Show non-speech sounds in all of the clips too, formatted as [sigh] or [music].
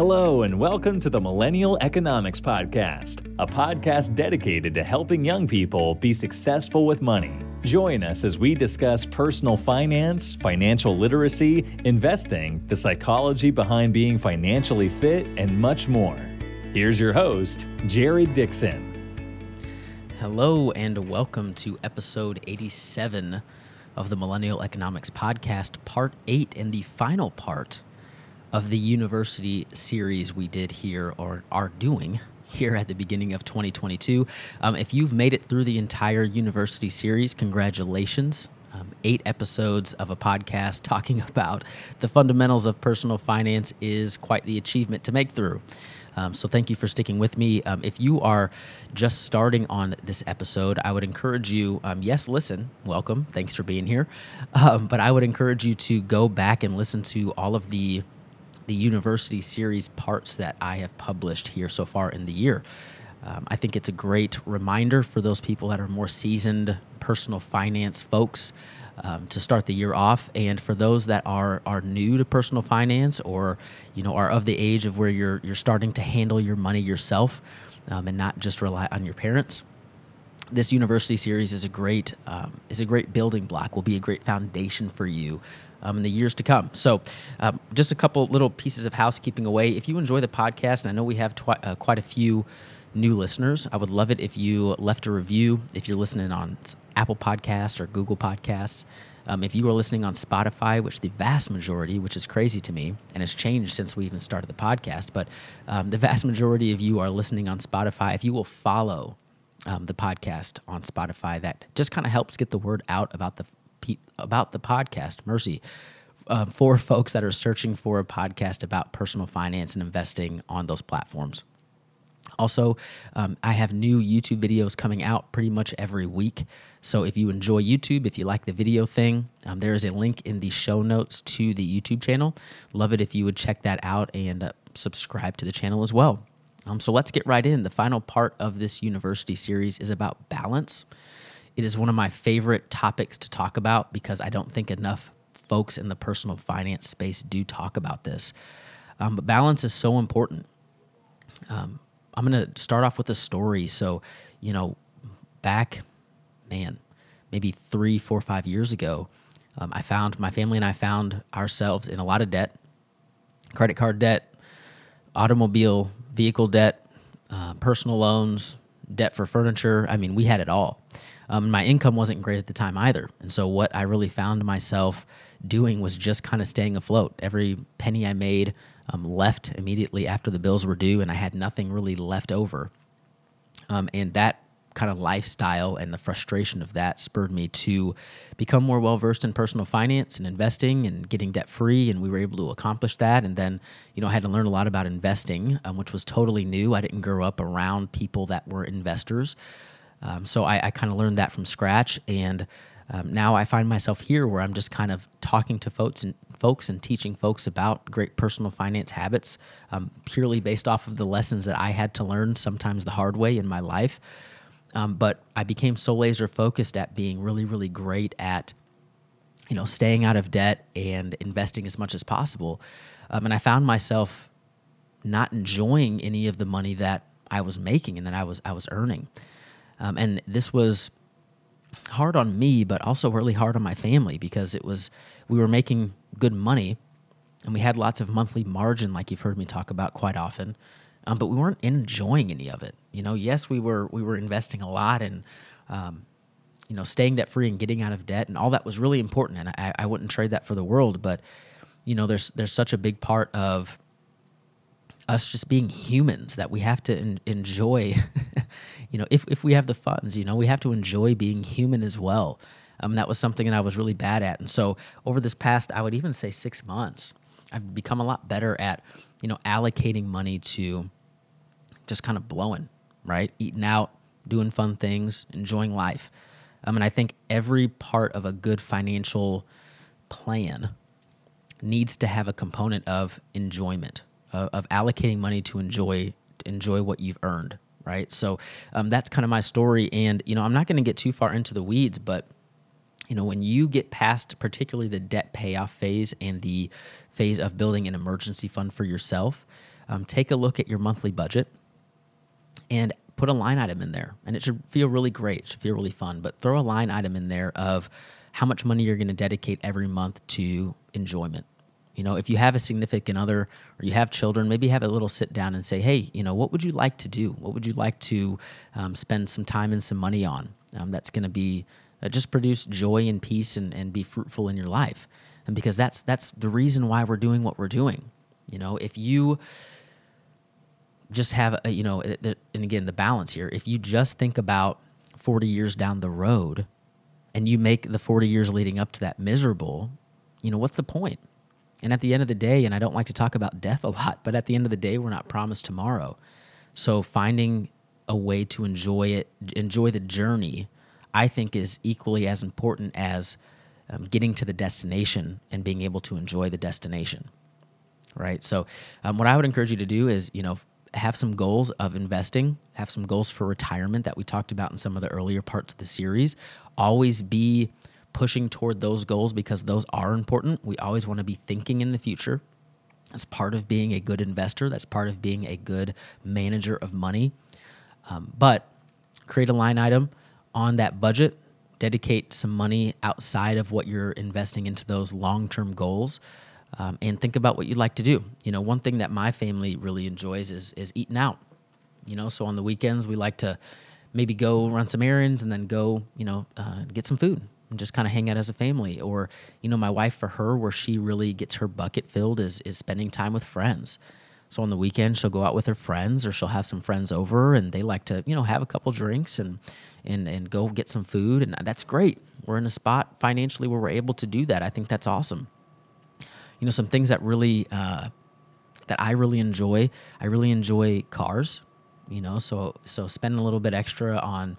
Hello, and welcome to the Millennial Economics Podcast, a podcast dedicated to helping young people be successful with money. Join us as we discuss personal finance, financial literacy, investing, the psychology behind being financially fit, and much more. Here's your host, Jared Dixon. Hello, and welcome to episode 87 of the Millennial Economics Podcast, part eight, and the final part of the university series we did here or are doing here at the beginning of 2022. Um, if you've made it through the entire university series, congratulations. Um, eight episodes of a podcast [laughs] talking about the fundamentals of personal finance is quite the achievement to make through. Um, so thank you for sticking with me. Um, if you are just starting on this episode, I would encourage you, um, yes, listen, welcome, thanks for being here. Um, but I would encourage you to go back and listen to all of the the university series parts that I have published here so far in the year. Um, I think it's a great reminder for those people that are more seasoned personal finance folks um, to start the year off, and for those that are are new to personal finance or you know are of the age of where you're you're starting to handle your money yourself um, and not just rely on your parents. This university series is a great um, is a great building block. Will be a great foundation for you um, in the years to come. So, um, just a couple little pieces of housekeeping away. If you enjoy the podcast, and I know we have twi- uh, quite a few new listeners, I would love it if you left a review. If you're listening on Apple Podcasts or Google Podcasts, um, if you are listening on Spotify, which the vast majority, which is crazy to me, and has changed since we even started the podcast, but um, the [laughs] vast majority of you are listening on Spotify. If you will follow um, the podcast on Spotify, that just kind of helps get the word out about the pe- about the podcast, Mercy, uh, for folks that are searching for a podcast about personal finance and investing on those platforms. Also, um, I have new YouTube videos coming out pretty much every week. So if you enjoy YouTube, if you like the video thing, um, there is a link in the show notes to the YouTube channel. Love it if you would check that out and uh, subscribe to the channel as well. Um, so let's get right in. The final part of this university series is about balance. It is one of my favorite topics to talk about because I don't think enough folks in the personal finance space do talk about this. Um, but balance is so important. Um, I'm going to start off with a story. So, you know, back, man, maybe three, four, five years ago, um, I found my family and I found ourselves in a lot of debt credit card debt, automobile, vehicle debt, uh, personal loans, debt for furniture. I mean, we had it all. Um, my income wasn't great at the time either. And so, what I really found myself doing was just kind of staying afloat. Every penny I made um, left immediately after the bills were due, and I had nothing really left over. Um, and that kind of lifestyle and the frustration of that spurred me to become more well versed in personal finance and investing and getting debt free. And we were able to accomplish that. And then, you know, I had to learn a lot about investing, um, which was totally new. I didn't grow up around people that were investors. Um, so I, I kind of learned that from scratch. And um, now I find myself here where I'm just kind of talking to folks and folks and teaching folks about great personal finance habits, um, purely based off of the lessons that I had to learn, sometimes the hard way in my life. Um, but I became so laser focused at being really, really great at, you know, staying out of debt and investing as much as possible. Um, and I found myself not enjoying any of the money that I was making and that I was I was earning. Um, and this was hard on me, but also really hard on my family because it was we were making good money and we had lots of monthly margin, like you've heard me talk about quite often. Um, but we weren't enjoying any of it. You know, yes, we were we were investing a lot and um, you know staying debt free and getting out of debt and all that was really important, and I, I wouldn't trade that for the world. But you know, there's there's such a big part of us just being humans that we have to en- enjoy. [laughs] you know, if if we have the funds, you know, we have to enjoy being human as well. Um, that was something that I was really bad at, and so over this past, I would even say six months, I've become a lot better at you know allocating money to just kind of blowing, right, eating out, doing fun things, enjoying life. Um, and I think every part of a good financial plan needs to have a component of enjoyment of, of allocating money to enjoy enjoy what you've earned right so um, that's kind of my story and you know i'm not going to get too far into the weeds but you know when you get past particularly the debt payoff phase and the phase of building an emergency fund for yourself um, take a look at your monthly budget and put a line item in there. And it should feel really great. It should feel really fun. But throw a line item in there of how much money you're going to dedicate every month to enjoyment. You know, if you have a significant other or you have children, maybe have a little sit down and say, hey, you know, what would you like to do? What would you like to um, spend some time and some money on um, that's going to be uh, just produce joy and peace and, and be fruitful in your life? And because that's that's the reason why we're doing what we're doing. You know, if you just have a, you know, and again, the balance here, if you just think about 40 years down the road and you make the 40 years leading up to that miserable, you know, what's the point? And at the end of the day, and I don't like to talk about death a lot, but at the end of the day, we're not promised tomorrow. So finding a way to enjoy it, enjoy the journey, I think is equally as important as um, getting to the destination and being able to enjoy the destination. Right. So, um, what I would encourage you to do is, you know, have some goals of investing, have some goals for retirement that we talked about in some of the earlier parts of the series. Always be pushing toward those goals because those are important. We always want to be thinking in the future. That's part of being a good investor, that's part of being a good manager of money. Um, but create a line item on that budget, dedicate some money outside of what you're investing into those long term goals. Um, and think about what you'd like to do. You know, one thing that my family really enjoys is is eating out. You know, so on the weekends we like to maybe go run some errands and then go, you know, uh, get some food and just kind of hang out as a family. Or, you know, my wife for her, where she really gets her bucket filled is is spending time with friends. So on the weekend, she'll go out with her friends, or she'll have some friends over, and they like to, you know, have a couple drinks and and and go get some food, and that's great. We're in a spot financially where we're able to do that. I think that's awesome. You know, some things that really uh, that I really enjoy. I really enjoy cars. You know, so so spending a little bit extra on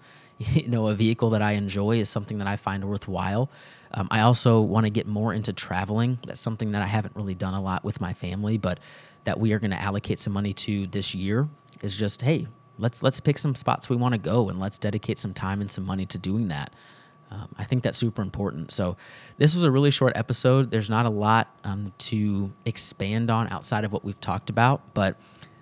[laughs] you know a vehicle that I enjoy is something that I find worthwhile. Um, I also want to get more into traveling. That's something that I haven't really done a lot with my family, but that we are going to allocate some money to this year is just hey, let's let's pick some spots we want to go and let's dedicate some time and some money to doing that. Um, I think that's super important. So, this was a really short episode. There's not a lot um, to expand on outside of what we've talked about. But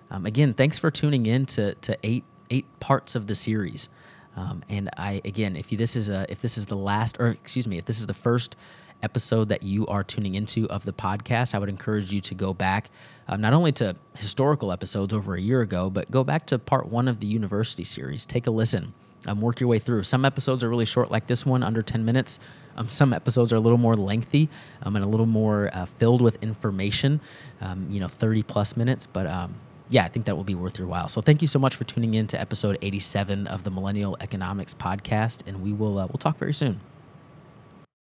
um, again, thanks for tuning in to, to eight eight parts of the series. Um, and I again, if you, this is a if this is the last, or excuse me, if this is the first episode that you are tuning into of the podcast, I would encourage you to go back um, not only to historical episodes over a year ago, but go back to part one of the university series. Take a listen. Um, work your way through. Some episodes are really short, like this one, under 10 minutes. Um, some episodes are a little more lengthy um, and a little more uh, filled with information, um, you know, 30 plus minutes. But um, yeah, I think that will be worth your while. So thank you so much for tuning in to episode 87 of the Millennial Economics Podcast, and we will uh, we'll talk very soon.